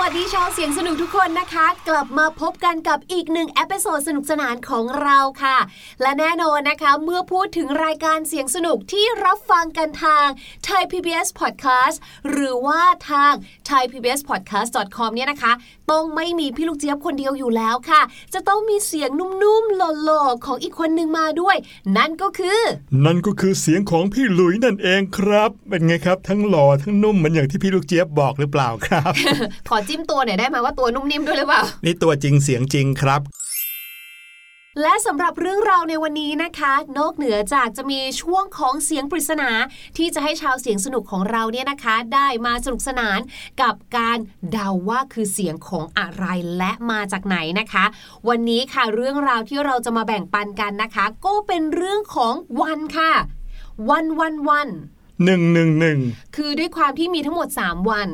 ดีค่ะสวัสดีชาวเสียงสนุกทุกคนนะคะ กลับมาพบกันกับอีกหนึ่ง episode สนุกสนานของเราค่ะ และแน่นอนนะคะเมื่อพูดถึงรายการเสียงสนุกที่รับฟังกันทาง Thai PBS Podcast หรือว่าทาง thaipbspodcast.com เนี่ยนะคะ ต้องไม่มีพี่ลูกเจี๊ยบคนเดียวอยู่แล้วค่ะ จะต้องมีเสียงนุ่มๆหล่อๆของอีกคนหนึ่งมาด้วย นั่นก็คือ นั่นก็คือเสียงของพี่หลุยนั่นเองครับ เป็นไงครับ ทั้งหล่อทั้งนุ่มเหมือนอย่างที่พี่ลูกเจี๊ยบบอกหรือเปล่าครับ ขอจิ้มตัวหน่อยได้ไหมว่าตัวนุ่มนิ่มด้วยหรือเปล่า นี่ตัวจริงเสียงจริงครับและสำหรับเรื่องราวในวันนี้นะคะ นอกเหนือจากจะมีช่วงของเสียงปริศนา ที่จะให้ชาวเสียงสนุกของเราเนี่ยนะคะ ได้มาสนุกสนานกับการเดาว่าคือเสียงของอะไรและมาจากไหนนะคะ วันนี้ค่ะเรื่องราวที่เราจะมาแบ่งปันกันนะคะ ก็เป็นเรื่องของวันค่ะ วันวันวันหนึ่งหนึ่งหนึ่งคือด้วยความที่มีทั้งหมด 3 วัน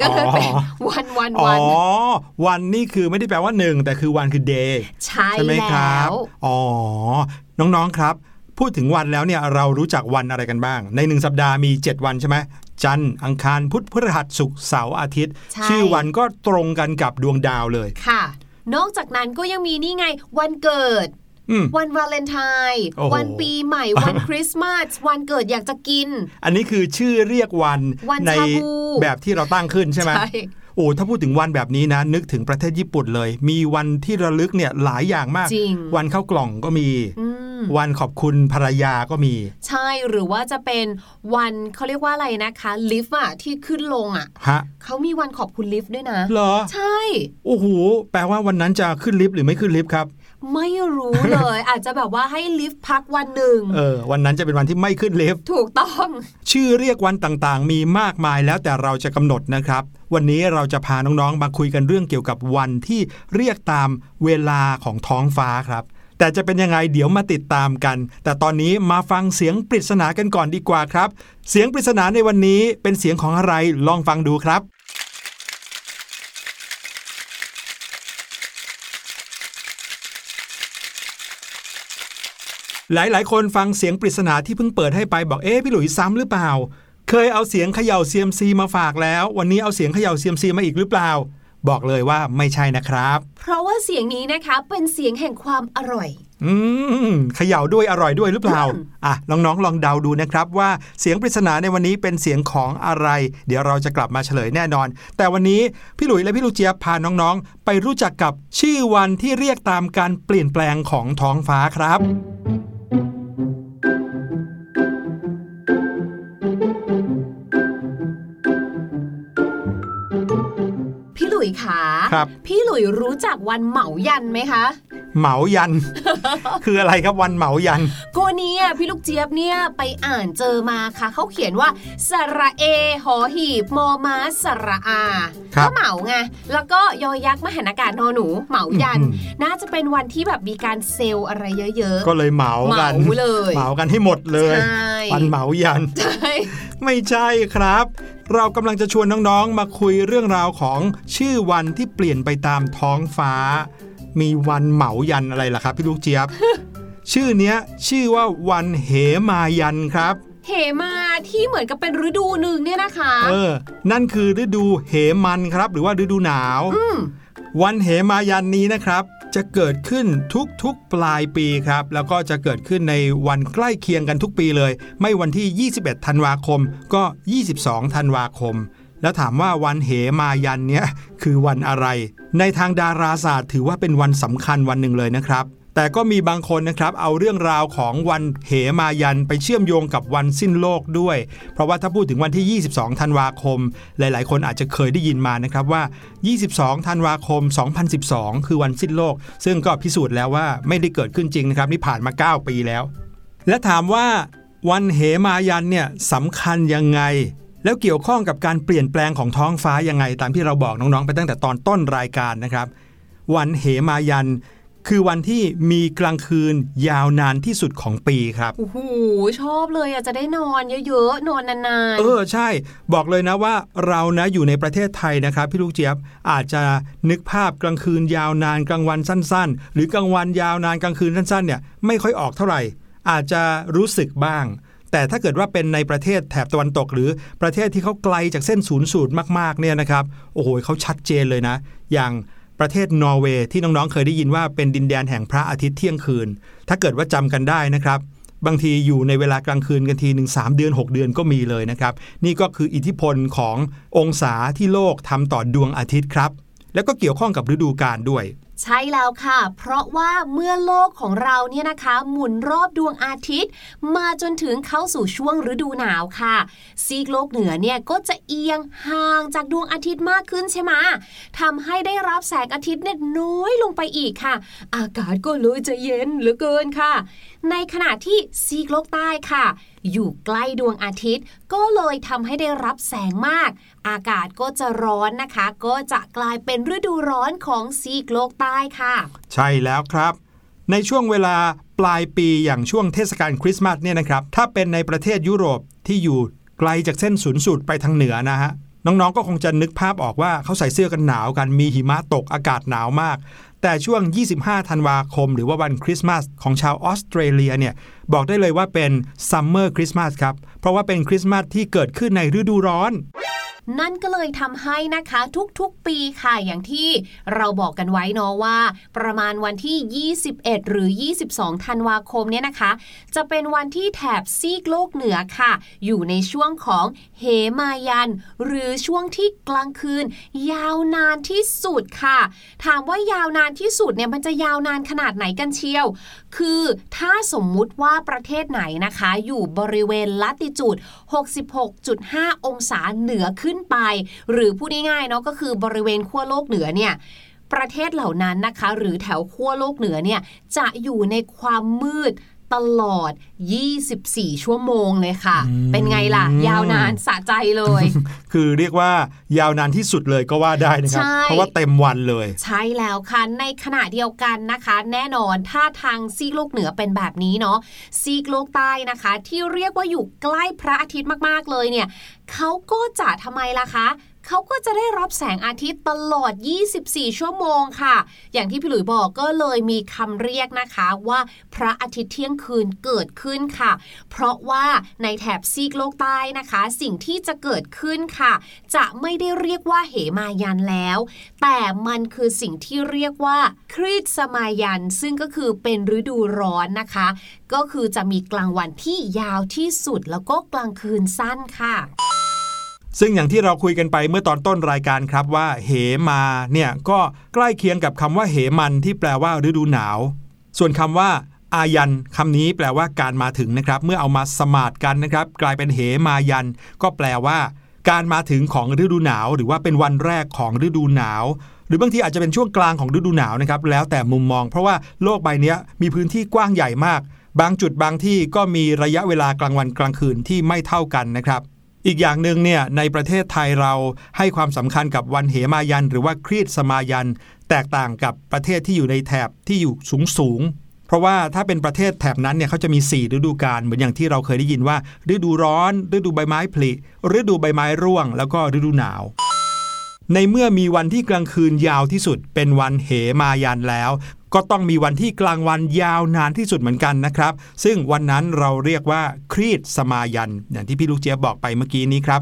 ก็เลยเป็นอ๋อวันวันอ๋อวันวันนี่คือไม่ได้แปลว่าหนึ่งแต่คือวันคือ day ใช่ใช่ไหมคแล้รับวอ๋อน้องๆครับ พูดถึงวันแล้วเนี่ยเรารู้จักวันอะไรกันบ้าง ในหนึ่งสัปดาห์มี 7 วันใช่ไหมจันทร์อังคารพุธพฤหัสศุกร์เสาร์อาทิตย์ใช่ชื่อวันก็ตรงกันกับดวงดาวเลยค่ะ นอกจากนั้นก็ยังมีนี่ไงวันเกิดอืม วันวาเลนไทน์โอ้โหวันปีใหม่วันคริสต์มาสวันเกิดอยากจะกิน อันนี้คือชื่อเรียกวันวันในชาบูแบบที่เราตั้งขึ้นใช่ไหมใช่โอ้ถ้าพูดถึงวันแบบนี้นะ นึกถึงประเทศญี่ปุ่นเลย มีวันที่ระลึกเนี่ยหลายอย่างมากจริงวันเข้ากล่องก็มีอืมวันขอบคุณภรรยาก็มี ใช่หรือว่าจะเป็นวันเขาเรียกว่าอะไรนะคะลิฟต์อะที่ขึ้นลงอะฮะเขามีวันขอบคุณลิฟต์ด้วยนะเหรอใช่โอ้โหแปลว่าวันนั้นจะขึ้นลิฟต์หรือไม่ขึ้นลิฟต์ครับ ไม่รู้เลย อาจจะแบบว่าให้ลิฟต์พักวันหนึ่งเออวันนั้นจะเป็นวันที่ไม่ขึ้นลิฟต์ถูกต้อง ชื่อเรียกวันต่างๆ มีมากมายแล้วแต่เราจะกำหนดนะครับ วันนี้เราจะพาน้องๆมาคุยกันเรื่องเกี่ยวกับวันที่เรียกตามเวลาของท้องฟ้าครับแต่จะเป็นยังไงเดี๋ยวมาติดตามกัน แต่ตอนนี้มาฟังเสียงปริศนากันก่อนดีกว่าครับ เสียงปริศนาในวันนี้เป็นเสียงของอะไรลองฟังดูครับ หลายๆ คนฟังเสียงปริศนาที่เพิ่งเปิดให้ไปบอกเอ๊ะพี่หลุยซ้ำหรือเปล่า เคยเอาเสียงเขย่าเซียมซีมาฝากแล้ว วันนี้เอาเสียงเขย่าเซียมซีมาอีกหรือเปล่า บอกเลยว่าไม่ใช่นะครับ เพราะว่าเสียงนี้นะคะเป็นเสียงแห่งความอร่อย อืมเขย่าด้วยอร่อยด้วยหรือเปล่าอืมอะน้องๆลองเดาดูนะครับว่าเสียงปริศนาในวันนี้เป็นเสียงของอะไร เดี๋ยวเราจะกลับมาเฉลยแน่นอน แต่วันนี้พี่หลุยและพี่ลูกเจี๊ยบพาน้องๆ ไปรู้จักกับชื่อวันที่เรียกตามการเปลี่ยนแปลงของท้องฟ้าครับ พี่หลุยรู้จักวันเหมายันไหมคะ เหมายัน คืออะไรครับวันเหมายันก็เนี่ยพี่ลูกเจี๊ยบเนี่ยไปอ่านเจอมาค่ะ เขาเขียนว่าสระเอ หอหีบมอม้าสระอาครับก็เหมาไงแล้วก็ยอยักษ์มหันอากาศนอหนู เหมายันอืมน่าจะเป็นวันที่แบบมีการเซลล์อะไรเยอะก็เลยเหมากันเหมาเลยเหมากันให้หมดเลยใช่วันเหมายันๆใช่ไม่ใช่ครับเรากำลังจะชวนน้องๆ มาคุยเรื่องราวของชื่อวันที่เปลี่ยนไปตามท้องฟ้า มีวันเหมายันอะไรล่ะครับ พี่ลูกเจี๊ยบ ชื่อเนี้ยชื่อว่าวันเหมายันครับเหมาที่เหมือนกับเป็นฤดูหนึ่งเนี่ยนะคะ เออ นั่นคือฤดูเหมันครับ หรือว่าฤดูหนาวมวันเหมายันนี้นะครับ จะเกิดขึ้นทุกๆปลายปีครับ แล้วก็จะเกิดขึ้นในวันใกล้เคียงกันทุกปีเลย ไม่วันที่ 21 ธันวาคม ก็ 22 ธันวาคม แล้วถามว่าวันเหมายันเนี้ยคือวันอะไร ในทางดาราศาสตร์ถือว่าเป็นวันสำคัญวันหนึ่งเลยนะครับ แต่ก็มีบางคนนะครับ เอาเรื่องราวของวันเหมายันไปเชื่อมโยงกับวันสิ้นโลกด้วย เพราะว่าถ้าพูดถึงวันที่ 22 ธันวาคม หลาย ๆ คนอาจจะเคยได้ยินมานะครับว่า 22 ธันวาคม 2012 คือวันสิ้นโลก ซึ่งก็พิสูจน์แล้วว่าไม่ได้เกิดขึ้นจริงนะครับนี่ผ่านมา 9 ปีแล้ว และถามว่าวันเหมายันเนี่ยสำคัญยังไง แล้วเกี่ยวข้องกับการเปลี่ยนแปลงของท้องฟ้ายังไง ตามที่เราบอกน้องๆ ไปตั้งแต่ตอนต้นรายการนะครับ วันเหมายัน คือวันที่มีกลางคืนยาวนานที่สุดของปีครับโอ้โหชอบเลยอะจะได้นอนเยอะๆ นอนนานๆ เออใช่ บอกเลยนะว่าเรานะอยู่ในประเทศไทยนะครับ พี่ลูกเจี๊ยบอาจจะนึกภาพกลางคืนยาวนานกลางวันสั้น ๆ หรือกลางวันยาวนานกลางคืนสั้นๆเนี่ยไม่ค่อยออกเท่าไหร่ อาจจะรู้สึกบ้าง แต่ถ้าเกิดว่าเป็นในประเทศแถบตะวันตก หรือประเทศที่เขาไกลจากเส้นศูนย์สูตรมากๆเนี่ยนะครับโอ้โหเขาชัดเจนเลยนะ อย่างประเทศนอร์เวย์ที่น้องๆเคยได้ยินว่าเป็นดินแดนแห่งพระอาทิตย์เที่ยงคืน ถ้าเกิดว่าจำกันได้นะครับบางทีอยู่ในเวลากลางคืนกันทีหนึ่งสามเดือน 6 เดือนก็มีเลยนะครับ นี่ก็คืออิทธิพลขององศาที่โลกทำต่อดวงอาทิตย์ครับ แล้วก็เกี่ยวข้องกับฤดูกาลด้วย ใช่แล้วค่ะ เพราะว่าเมื่อโลกของเราเนี่ยนะคะ หมุนรอบดวงอาทิตย์ มาจนถึงเข้าสู่ช่วงฤดูหนาวค่ะ ซีกโลกเหนือเนี่ยก็จะเอียงห่างจากดวงอาทิตย์มากขึ้นใช่ไหมทำให้ได้รับแสงอาทิตย์เนี่ยน้อยลงไปอีกค่ะ อากาศก็เลยจะเย็นเหลือเกินค่ะ ในขณะที่ซีกโลกใต้ค่ะ อยู่ใกล้ดวงอาทิตย์ ก็เลยทำให้ได้รับแสงมาก อากาศก็จะร้อนนะคะ ก็จะกลายเป็นฤดูร้อนของซีกโลกใต้ค่ะ ใช่แล้วครับ ในช่วงเวลาปลายปีอย่างช่วงเทศกาลคริสต์มาสเนี่ยนะครับ ถ้าเป็นในประเทศยุโรปที่อยู่ไกลจากเส้นศูนย์สูตรไปทางเหนือนะฮะน้องๆ ก็คงจะนึกภาพออกว่าเขาใส่เสื้อกันหนาวกันมีหิมะตกอากาศหนาวมาก แต่ช่วง 25 ธันวาคม หรือว่าวันคริสต์มาสของชาวออสเตรเลียเนี่ยบอกได้เลยว่าเป็นซัมเมอร์คริสต์มาสครับ เพราะว่าเป็นคริสต์มาสที่เกิดขึ้นในฤดูร้อน นั่นก็เลยทำให้นะคะทุกๆปีค่ะอย่างที่เราบอกกันไว้เนาะว่า ประมาณวันที่ 21 หรือ 22 ธันวาคมเนี่ยนะคะ จะเป็นวันที่แถบซีกโลกเหนือค่ะ อยู่ในช่วงของเหมายัน หรือช่วงที่กลางคืน ยาวนานที่สุดค่ะ ถามว่ายาวนานที่สุดเนี่ยมันจะยาวนานขนาดไหนกันเชียวคือถ้าสมมุติว่าประเทศไหนนะคะ อยู่บริเวณลัติจูด 66.5 องศาเหนือขึ้นไป หรือพูดง่ายๆเนาะก็คือบริเวณขั้วโลกเหนือเนี่ยประเทศเหล่านั้นนะคะ หรือแถวขั้วโลกเหนือเนี่ยจะอยู่ในความมืด ตลอด 24 ชั่วโมงเลยค่ะอืมเป็นไงล่ะ ยาวนานสะใจเลย คือเรียกว่ายาวนานที่สุดเลยก็ว่าได้นะครับใช่เพราะว่าเต็มวันเลย ใช่แล้วค่ะ ในขณะเดียวกันนะคะ แน่นอนถ้าทางซีกโลกเหนือเป็นแบบนี้เนาะซีกโลกใต้นะคะ ที่เรียกว่าอยู่ใกล้พระอาทิตย์มากๆเลยเนี่ยเขาก็จะทำไมล่ะคะ เขาก็จะได้รับแสงอาทิตย์ตลอด 24 ชั่วโมงค่ะ อย่างที่พี่หลุยบอกก็เลยมีคำเรียกนะคะว่าพระอาทิตย์เที่ยงคืนเกิดขึ้นค่ะ เพราะว่าในแถบซีกโลกใต้นะคะ สิ่งที่จะเกิดขึ้นค่ะ จะไม่ได้เรียกว่าเหมายันแล้ว แต่มันคือสิ่งที่เรียกว่าครีตสมายัน ซึ่งก็คือเป็นฤดูร้อนนะคะ ก็คือจะมีกลางวันที่ยาวที่สุดแล้วก็กลางคืนสั้นค่ะ ซึ่งอย่างที่เราคุยกันไปเมื่อตอนต้นรายการครับว่า เหมาเนี่ยก็ใกล้เคียงกับคำว่าเหมันที่แปลว่าฤดูหนาว ส่วนคำว่าอายันคำนี้แปลว่าการมาถึงนะครับ เมื่อเอามาสมาดกันนะครับ กลายเป็นเหมายัน ก็แปลว่า การมาถึงของฤดูหนาว หรือว่าเป็นวันแรกของฤดูหนาว หรือบางทีอาจจะเป็นช่วงกลางของฤดูหนาวนะครับ แล้วแต่มุมมอง เพราะว่าโลกใบนี้มีพื้นที่กว้างใหญ่มาก บางจุดบางที่ก็มีระยะเวลากลางวันกลางคืนที่ไม่เท่ากันนะครับ อีกอย่างหนึ่งเนี่ยในประเทศไทยเราให้ความสำคัญกับวันเหมายัน หรือว่าครีดสมายัน แตกต่างกับประเทศที่อยู่ในแถบที่อยู่สูงสูงเพราะว่าถ้าเป็นประเทศแถบนั้นเนี่ยเขาจะมี 4 ฤดูกาลเหมือนอย่างที่เราเคยได้ยินว่า ฤดูร้อน ฤดูใบไม้ผลิฤดูใบไม้ร่วง แล้วก็ฤดูหนาว ในเมื่อมีวันที่กลางคืนยาวที่สุด เป็นวันเหมายันแล้ว ก็ต้องมีวันที่กลางวันยาวนานที่สุดเหมือนกันนะครับ ซึ่งวันนั้นเราเรียกว่าครีดสมายัน อย่างที่พี่ลูกเจี๊ยบบอกไปเมื่อกี้นี้ครับ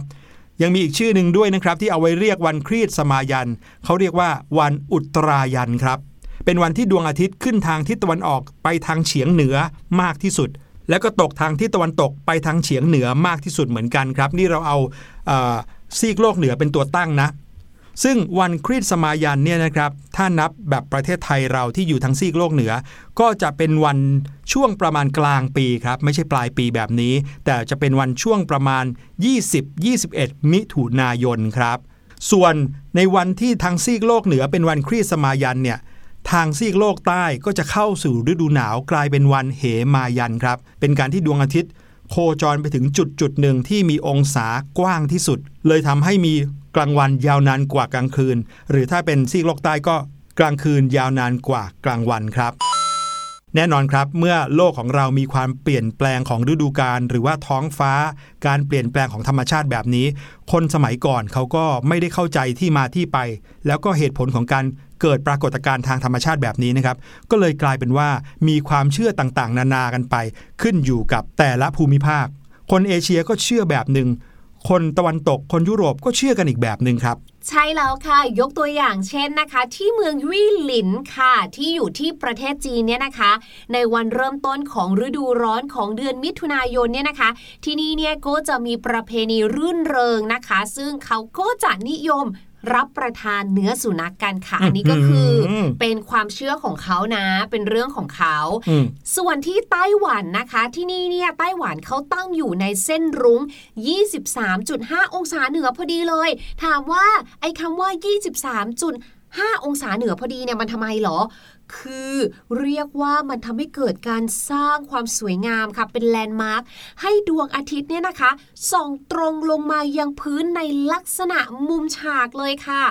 ยังมีอีกชื่อหนึ่งด้วยนะครับ ที่เอาไว้เรียกวันครีดสมายัน เขาเรียกว่าวันอุตรายันครับ เป็นวันที่ดวงอาทิตย์ขึ้นทางทิศตะวันออกไปทางเฉียงเหนือมากที่สุด แล้วก็ตกทางทิศตะวันตกไปทางเฉียงเหนือมากที่สุดเหมือนกันครับ นี่เราเอาซีกโลกเหนือเป็นตัวตั้งนะ ซึ่งวันคริสต์สมายันเนี่ยนะครับถ้านับแบบประเทศไทยเราที่อยู่ทั้งซีกโลกเหนือ ก็จะเป็นวันช่วงประมาณกลางปีครับไม่ใช่ปลายปีแบบนี้ แต่จะเป็นวันช่วงประมาณ 20-21 มิถุนายนครับส่วนในวันที่ทางซีกโลกเหนือเป็นวันคริสต์สมายันเนี่ยทางซีกโลกใต้ก็จะเข้าสู่ฤดูหนาวกลายเป็นวันเหมายันครับ เป็นการที่ดวงอาทิตย์ โคจรไปถึงจุดจุดหนึ่งที่มีองศากว้างที่สุด เลยทำให้มี กลางวันยาวนานกว่ากลางคืน หรือถ้าเป็นซีกโลกใต้ก็กลางคืนยาวนานกว่ากลางวันครับ แน่นอนครับเมื่อโลกของเรามีความเปลี่ยนแปลงของฤดูกาลหรือว่าท้องฟ้า การเปลี่ยนแปลงของธรรมชาติแบบนี้ คนสมัยก่อนเขาก็ไม่ได้เข้าใจที่มาที่ไป แล้วก็เหตุผลของการเกิดปรากฏการณ์ทางธรรมชาติแบบนี้นะครับ ก็เลยกลายเป็นว่ามีความเชื่อต่างๆ นานากันไป ขึ้นอยู่กับแต่ละภูมิภาค คนเอเชียก็เชื่อแบบหนึ่ง คนตะวันตกคนยุโรปก็เชื่อกันอีกแบบหนึ่งครับ ใช่แล้วค่ะ ยกตัวอย่างเช่นนะคะ ที่เมืองวี่หลินค่ะ ที่อยู่ที่ประเทศจีนเนี่ยนะคะ ในวันเริ่มต้นของฤดูร้อนของเดือนมิถุนายนเนี่ยนะคะ ที่นี่เนี่ยก็จะมีประเพณีรื่นเริงนะคะ ซึ่งเขาก็จะนิยม รับประทานเนื้อสุนัขกกันค่ะอันนี้ก็คืออมเป็นความเชื่อของเขานะ เป็นเรื่องของเขาอืมส่วนที่ไต้หวันนะคะ ที่นี่เนี่ยไต้หวันเขาตั้งอยู่ในเส้นรุ้ง 23.5 องศาเหนือพอดีเลย ถามว่าไอ้คำว่า 23.5 องศาเหนือพอดีเนี่ยมันทำไมเหรอ คือเรียกว่ามันทำให้เกิดการสร้างความสวยงามค่ะ เป็นแลนด์มาร์คให้ดวงอาทิตย์เนี่ยนะคะ ส่องตรงลงมายังพื้นในลักษณะมุมฉากเลยค่ะ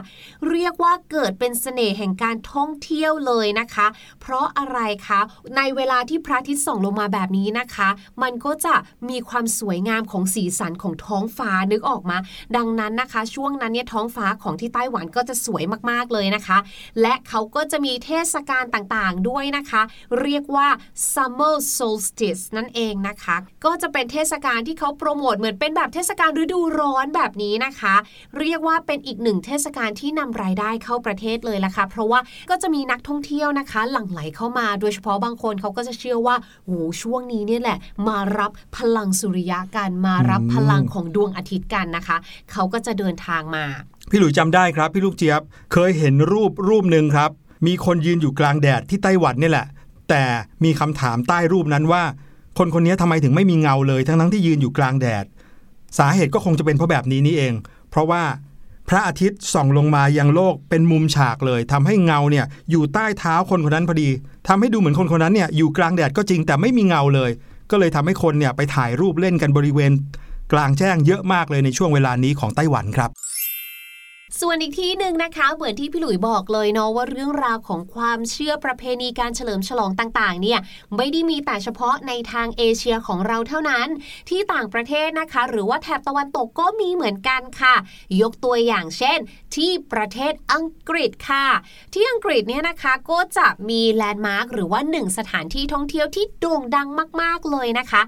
เรียกว่าเกิดเป็นเสน่ห์แห่งการท่องเที่ยวเลยนะคะ เพราะอะไรคะ ในเวลาที่พระอาทิตย์ส่องลงมาแบบนี้นะคะ มันก็จะมีความสวยงามของสีสันของท้องฟ้านึกออกมา ดังนั้นนะคะ ช่วงนั้นเนี่ยท้องฟ้าของที่ไต้หวันก็จะสวยมากๆเลยนะคะ และเขาก็จะมีเทศกาลต่างๆด้วยนะคะ เรียกว่า summer solstice นั่นเองนะคะ ก็จะเป็นเทศกาลที่เขาโปรโมทเหมือนเป็นแบบเทศกาลฤดูร้อนแบบนี้นะคะ เรียกว่าเป็นอีกหนึ่งเทศกาลที่นำรายได้เข้าประเทศเลยละค่ะ เพราะว่าก็จะมีนักท่องเที่ยวนะคะ หลั่งไหลเข้ามาโดยเฉพาะบางคนเขาก็จะเชื่อว่าโหช่วงนี้เนี่ยแหละ มารับพลังสุริยะกันมารับพลังของดวงอาทิตย์กันนะคะ เขาก็จะเดินทางมา พี่หลุยจำได้ครับ พี่ลูกเจี๊ยบเคยเห็นรูปรูปหนึ่งครับ มีคนยืนอยู่กลางแดดที่ไต้หวันนี่แหละ แต่มีคำถามใต้รูปนั้นว่า คนคนนี้ทำไมถึงไม่มีเงาเลยทั้งทั้งที่ยืนอยู่กลางแดด สาเหตุก็คงจะเป็นเพราะแบบนี้นี่เอง เพราะว่าพระอาทิตย์ส่องลงมายังโลกเป็นมุมฉากเลยทำให้เงาเนี่ยอยู่ใต้เท้าคนคนนั้นพอดีทำให้ดูเหมือนคนคนนั้นเนี่ยอยู่กลางแดดก็จริงแต่ไม่มีเงาเลย ก็เลยทำให้คนเนี่ยไปถ่ายรูปเล่นกันบริเวณ กลางแจ้งเยอะมากเลยในช่วงเวลานี้ของไต้หวันครับ ส่วนอีกที่หนึ่งนะคะ เหมือนที่พี่หลุยบอกเลยเนาะว่าเรื่องราวของความเชื่อประเพณีการเฉลิมฉลองต่างๆ เนี่ยไม่ได้มีแต่เฉพาะในทางเอเชียของเราเท่านั้น ที่ต่างประเทศนะคะ หรือว่าแถบตะวันตกก็มีเหมือนกันค่ะ ยกตัวอย่างเช่น ที่ประเทศอังกฤษค่ะ ที่อังกฤษเนี่ยนะคะก็จะมีแลนด์มาร์คหรือว่าหนึ่งสถานที่ท่องเที่ยวที่โด่งดังมาก ๆเลยนะคะ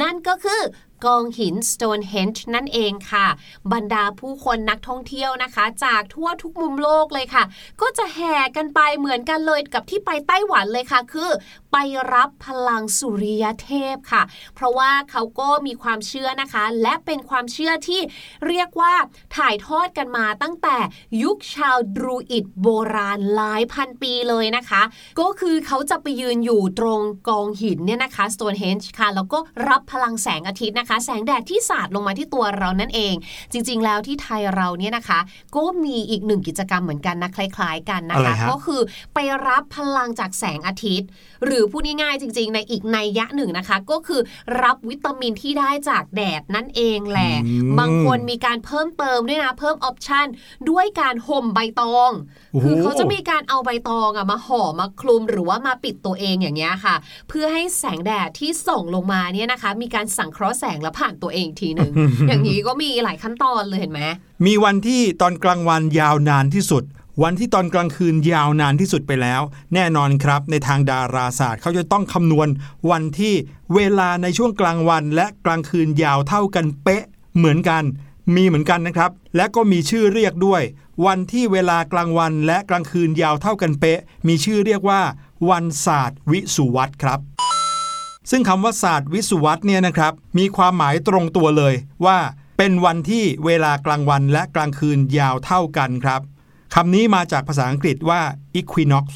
นั่นก็คือ กองหิน Stonehenge นั่นเองค่ะ บรรดาผู้คนนักท่องเที่ยวนะคะ จากทั่วทุกมุมโลกเลยค่ะ ก็จะแห่กันไปเหมือนกันเลยกับที่ไปไต้หวันเลยค่ะ คือ ไปรับพลังสุริยเทพค่ะ เพราะว่าเขาก็มีความเชื่อนะคะ และเป็นความเชื่อที่เรียกว่าถ่ายทอดกันมาตั้งแต่ยุคชาวดรูอิดโบราณหลายพันปีเลยนะคะ ก็คือเขาจะไปยืนอยู่ตรงกองหินเนี่ยนะคะ Stonehenge ค่ะ แล้วก็รับพลังแสงอาทิตย์นะคะ แสงแดดที่สาดลงมาที่ตัวเรานั่นเอง จริง ๆ แล้วที่ไทยเราเนี่ยนะคะ ก็มีอีกหนึ่งกิจกรรมเหมือนกันนะคล้าย ๆ กันนะอะไรคะฮะก็คือไปรับพลังจากแสงอาทิตย์ หรือพูดง่ายๆจริง ๆ ในอีกในยยะหนึ่งนะคะ ก็คือรับวิตามินที่ได้จากแดดนั่นเองแหละอืมบางคนมีการเพิ่มเติมด้วยนะ เพิ่มออปชันด้วยการห่มใบตองโอ้โหคือเขาจะมีการเอาใบตองอะมาห่อมาคลุมหรือว่ามาปิดตัวเองอย่างเงี้ยค่ะ เพื่อให้แสงแดดที่ส่งลงมาเนี่ยนะคะ มีการสังเคราะห์แสงแล้วผ่านตัวเองทีหนึ่งอย่างนี้ก็มีหลายขั้นตอนเลยเห็นไหมมีวันที่ตอนกลางวันยาวนานที่สุด วันที่ตอนกลางคืนยาวนานที่สุดไปแล้ว แน่นอนครับ ในทางดาราศาสตร์เขาจะต้องคำนวณ วันที่เวลาในช่วงกลางวันและกลางคืนยาวเท่ากันเป๊ะเหมือนกัน มีเหมือนกันนะครับ และก็มีชื่อเรียกด้วย วันที่เวลากลางวันและกลางคืนยาวเท่ากันเป๊ะ มีชื่อเรียกว่า วันศาสตร์วิสุวัตครับซึ่งคำว่าศาสตร์วิสุวัตเนี่ยนะครับ มีความหมายตรงตัวเลยว่า เป็นวันที่เวลากลางวันและกลางคืนยาวเท่ากันครับ คำนี้มาจากภาษาอังกฤษว่า equinox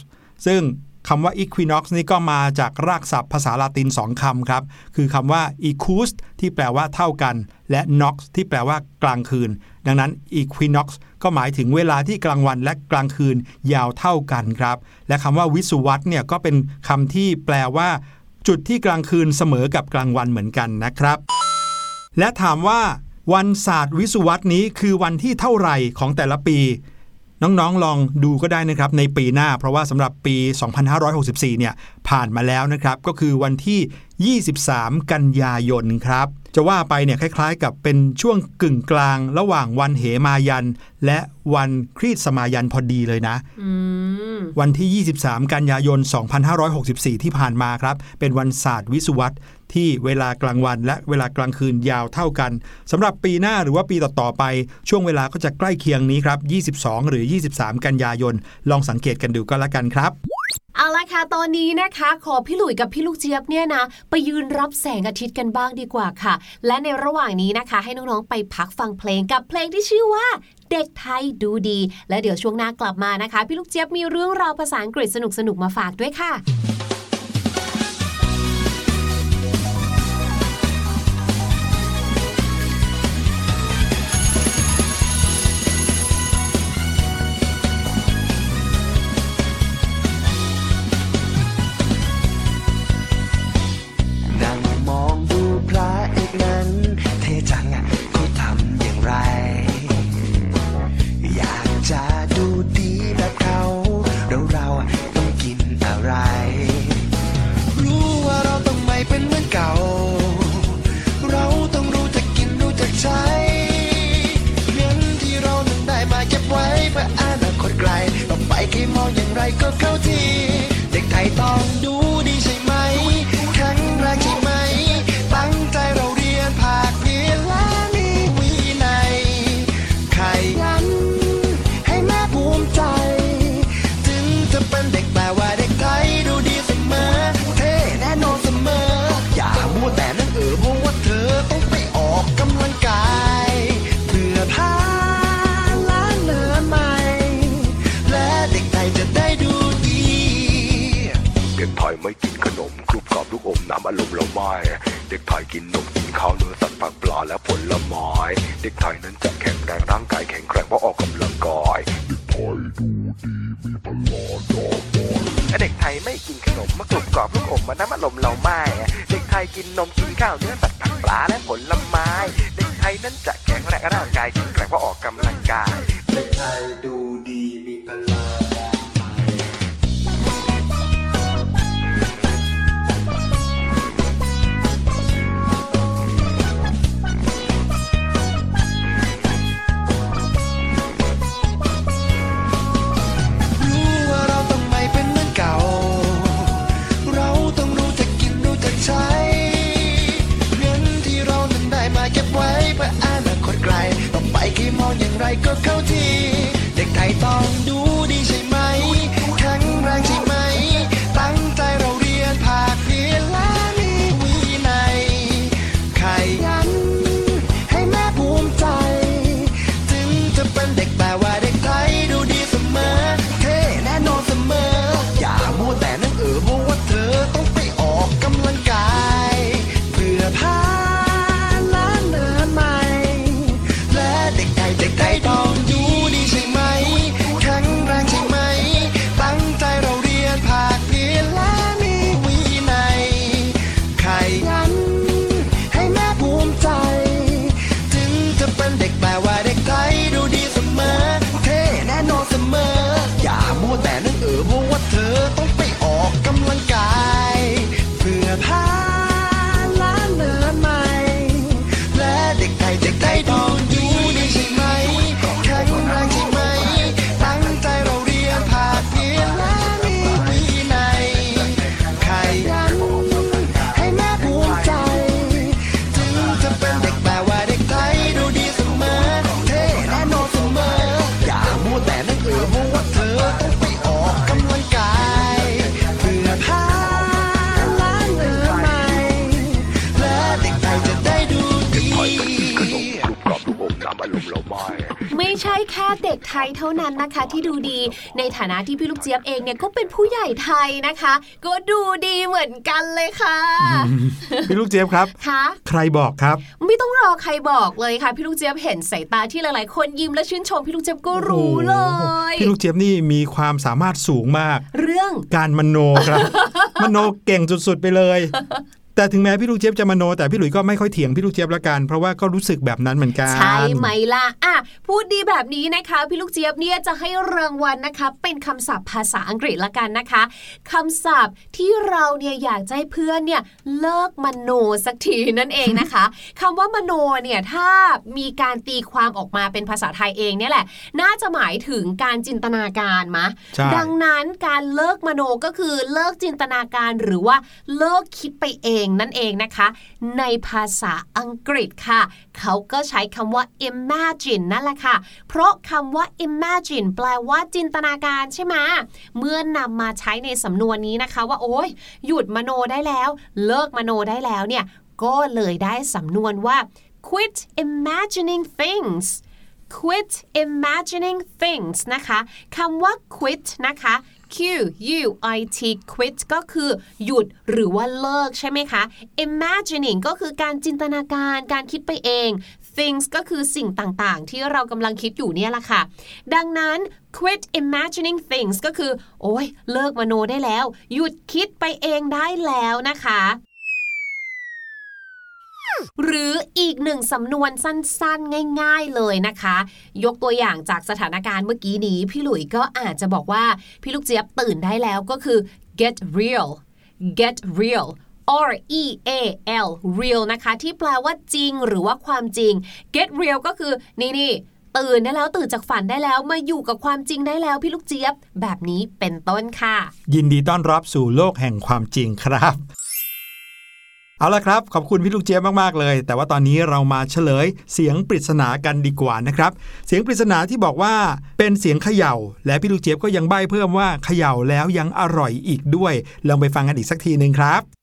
ซึ่งคำว่า equinox นี่ก็มาจากรากศัพท์ภาษาลาตินสองคำครับ คือคำว่า equus ที่แปลว่าเท่ากัน และ nox ที่แปลว่ากลางคืน ดังนั้น equinox ก็หมายถึงเวลาที่กลางวันและกลางคืนยาวเท่ากันครับ และคำว่าวิสุวัตเนี่ยก็เป็นคำที่แปลว่า จุดที่กลางคืนเสมอกับกลางวันเหมือนกันนะครับ และถามว่า วันศาสตร์วิสุวัตนี้คือวันที่เท่าไหร่ของแต่ละปี น้องๆลองดูก็ได้นะครับในปีหน้า เพราะว่าสำหรับปี 2564 เนี่ยผ่านมาแล้วนะครับ ก็คือวันที่ 23 กันยายนครับจะว่าไปเนี่ยคล้าย ๆ กับเป็นช่วงกึ่งกลาง ระหว่างวันเหมายัน และวันครีสมายันพอดีเลยนะอืมมวันที่ 23 กันยายน 2564 ที่ผ่านมาครับ เป็นวันศาสตร์วิศวรรษที่เวลากลางวันและเวลากลางคืนยาวเท่ากันสำหรับปีหน้าหรือว่าปีต่อๆไป ช่วงเวลาก็จะใกล้เคียงนี้ครับ 22 หรือ 23 กันยายน ลองสังเกตกันดูก็แล้วกันครับ เอาละค่ะตอนนี้นะคะ ขอพี่หลุยกับพี่ลูกเจี๊ยบเนี่ยนะ ไปยืนรับแสงอาทิตย์กันบ้างดีกว่าค่ะ และในระหว่างนี้นะคะ ให้น้องๆไปพักฟังเพลงกับเพลงที่ชื่อว่าเด็กไทยดูดี และเดี๋ยวช่วงหน้ากลับมานะคะ พี่ลูกเจี๊ยบมีเรื่องราวภาษาอังกฤษสนุกๆมาฝากด้วยค่ะ ไม่กินขนมกรุบกรอบลูกอมน้ำอารมณ์เราไม่ เด็กไทยกินนมกินข้าวเนื้อสัตว์ผักปลาและผลไม้ เด็กไทยนั้นจะแข็งแรงร่างกายแข็งแกร่งเพราะออกกำลังกาย เด็กไทยดูดีมีพลังดอกไม้เด็กไทยไม่กินขนมมะกรุบกรอบลูกอมมาน้ำอารมณ์เราไม่ เด็กไทยกินนมกินข้าวเนื้อสัตว์ผักปลาและผลไม้ เด็กไทยนั้นจะแข็งแรงร่างกายแข็งแกร่งเพราะออกกำลังกาย เด็กไทยดูดีมีพลัง ทยเท่านั้นนะคะที่ดูดีในฐานะที่พี่ลูกเจี๊ยบเองเนี่ยก็เป็นผู้ใหญ่ไทยนะคะ ก็ดูดีเหมือนกันเลยค่ะ พี่ลูกเจี๊ยบครับค่ะใครบอกครับ ไม่ต้องรอใครบอกเลยค่ะ พี่ลูกเจี๊ยบเห็นสายตาที่หลายๆ คนยิ้มและชื่นชมพี่ลูกเจี๊ยบก็รู้เลย พี่ลูกเจี๊ยบนี่มีความสามารถสูงมาก เรื่องการมโนครับมโนเก่งสุดๆไปเลย แต่ถึงแม้พี่ลูกเจี๊ยบจะมโน แต่พี่หลุยส์ก็ไม่ค่อยเถียงพี่ลูกเจี๊ยบละกัน เพราะว่าก็รู้สึกแบบนั้นเหมือนกันใช่ไหมล่ะอะพูดดีแบบนี้นะคะ พี่ลูกเจี๊ยบเนี่ยจะให้รางวัลนะคะ เป็นคำศัพท์ภาษาอังกฤษละกันนะคะคำศัพท์ที่เราเนี่ยอยากจะให้เพื่อนเนี่ยเลิกมโนสักทีนั่นเองนะคะคำว่ามโนเนี่ยถ้ามีการตีความออกมาเป็นภาษาไทยเองเนี่ยแหละ น่าจะหมายถึงการจินตนาการมะใช่ดังนั้นการเลิกมโนก็คือเลิกจินตนาการหรือว่าเลิกคิดไปเองนั่นเองนะคะ ในภาษาอังกฤษค่ะ เขาก็ใช้คำว่า imagine นั่นแหละค่ะ เพราะคำว่า imagine แปลว่าจินตนาการใช่ไหมเมื่อนำมาใช้ในสำนวนนี้นะคะ ว่าโอ้ยหยุดมโนได้แล้ว เลิกมโนได้แล้วเนี่ย ก็เลยได้สำนวนว่า quit imagining things quit imagining things นะคะคำว่า quit นะคะ Q U I T quit ก็คือหยุดหรือว่าเลิกใช่ไหมคะ imagining ก็คือการจินตนาการการคิดไปเอง things ก็คือสิ่งต่างๆ ที่เรากำลังคิดอยู่เนี่ยแหละค่ะ ดังนั้น quit imagining things ก็คือ โอ้ยเลิกมโนได้แล้ว หยุดคิดไปเองได้แล้วนะคะ หรืออีกหนึ่งสำนวนสั้นๆ ง่าย ๆเลยนะคะ ยกตัวอย่างจากสถานการณ์เมื่อกี้นี้ พี่หลุยก็อาจจะบอกว่า พี่ลูกเจี๊ยบตื่นได้แล้วก็คือ get real get real R E A L real นะคะ ที่แปลว่าจริงหรือว่าความจริง get real ก็คือนี่นี่ตื่นได้แล้วตื่นจากฝันได้แล้วมาอยู่กับความจริงได้แล้วพี่ลูกเจี๊ยบ แบบนี้เป็นต้นค่ะ ยินดีต้อนรับสู่โลกแห่งความจริงครับ เอาละครับ ขอบคุณพี่ลูกเจี๊ยบมากๆเลย แต่ว่าตอนนี้เรามาเฉลยเสียงปริศนากันดีกว่านะครับ เสียงปริศนาที่บอกว่าเป็นเสียงเขย่า และพี่ลูกเจี๊ยบก็ยังใบ้เพิ่มว่าเขย่าแล้วยังอร่อยอีกด้วย ลองไปฟังกันอีกสักทีหนึ่งครับ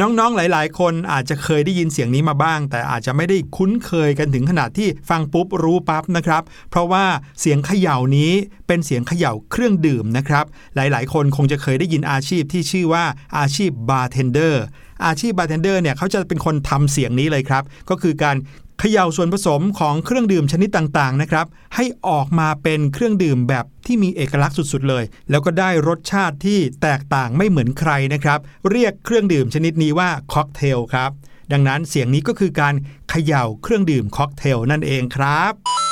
น้องๆ หลาย ๆ คนอาจจะเคยได้ยินเสียงนี้มาบ้าง แต่อาจจะไม่ได้คุ้นเคยกันถึงขนาดที่ฟังปุ๊บรู้ปั๊บนะครับ เพราะว่าเสียงเขย่านี้เป็นเสียงเขย่าเครื่องดื่มนะครับ หลายๆ คนคงจะเคยได้ยินอาชีพที่ชื่อว่าอาชีพบาร์เทนเดอร์อาชีพบาร์เทนเดอร์เนี่ยเขาจะเป็นคนทำเสียงนี้เลยครับ ก็คือการเขย่าส่วนผสมของเครื่องดื่มชนิดต่างๆนะครับ ให้ออกมาเป็นเครื่องดื่มแบบที่มีเอกลักษณ์สุดๆเลย แล้วก็ได้รสชาติที่แตกต่างไม่เหมือนใครนะครับ เรียกเครื่องดื่มชนิดนี้ว่าค็อกเทลครับ ดังนั้นเสียงนี้ก็คือการเขย่าเครื่องดื่มค็อกเทลนั่นเองครับ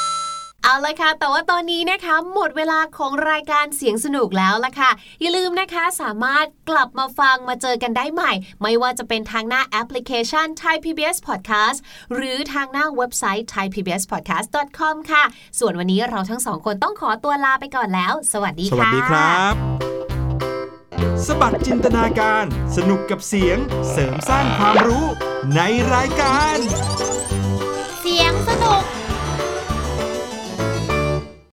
เอาละค่ะ แต่ว่าตอนนี้นะคะ หมดเวลาของรายการเสียงสนุกแล้วละค่ะ อย่าลืมนะคะสามารถกลับมาฟังมาเจอกันได้ใหม่ ไม่ว่าจะเป็นทางหน้าแอปพลิเคชัน Thai PBS Podcast หรือทางหน้าเว็บไซต์ thaipbspodcast.com ค่ะ ส่วนวันนี้เราทั้งสองคนต้องขอตัวลาไปก่อนแล้ว สวัสดีสค่ะวัสดีครับ สบัดจินตนาการ สนุกกับเสียง เสริมสร้างความรู้ในรายการ เสียงสนุก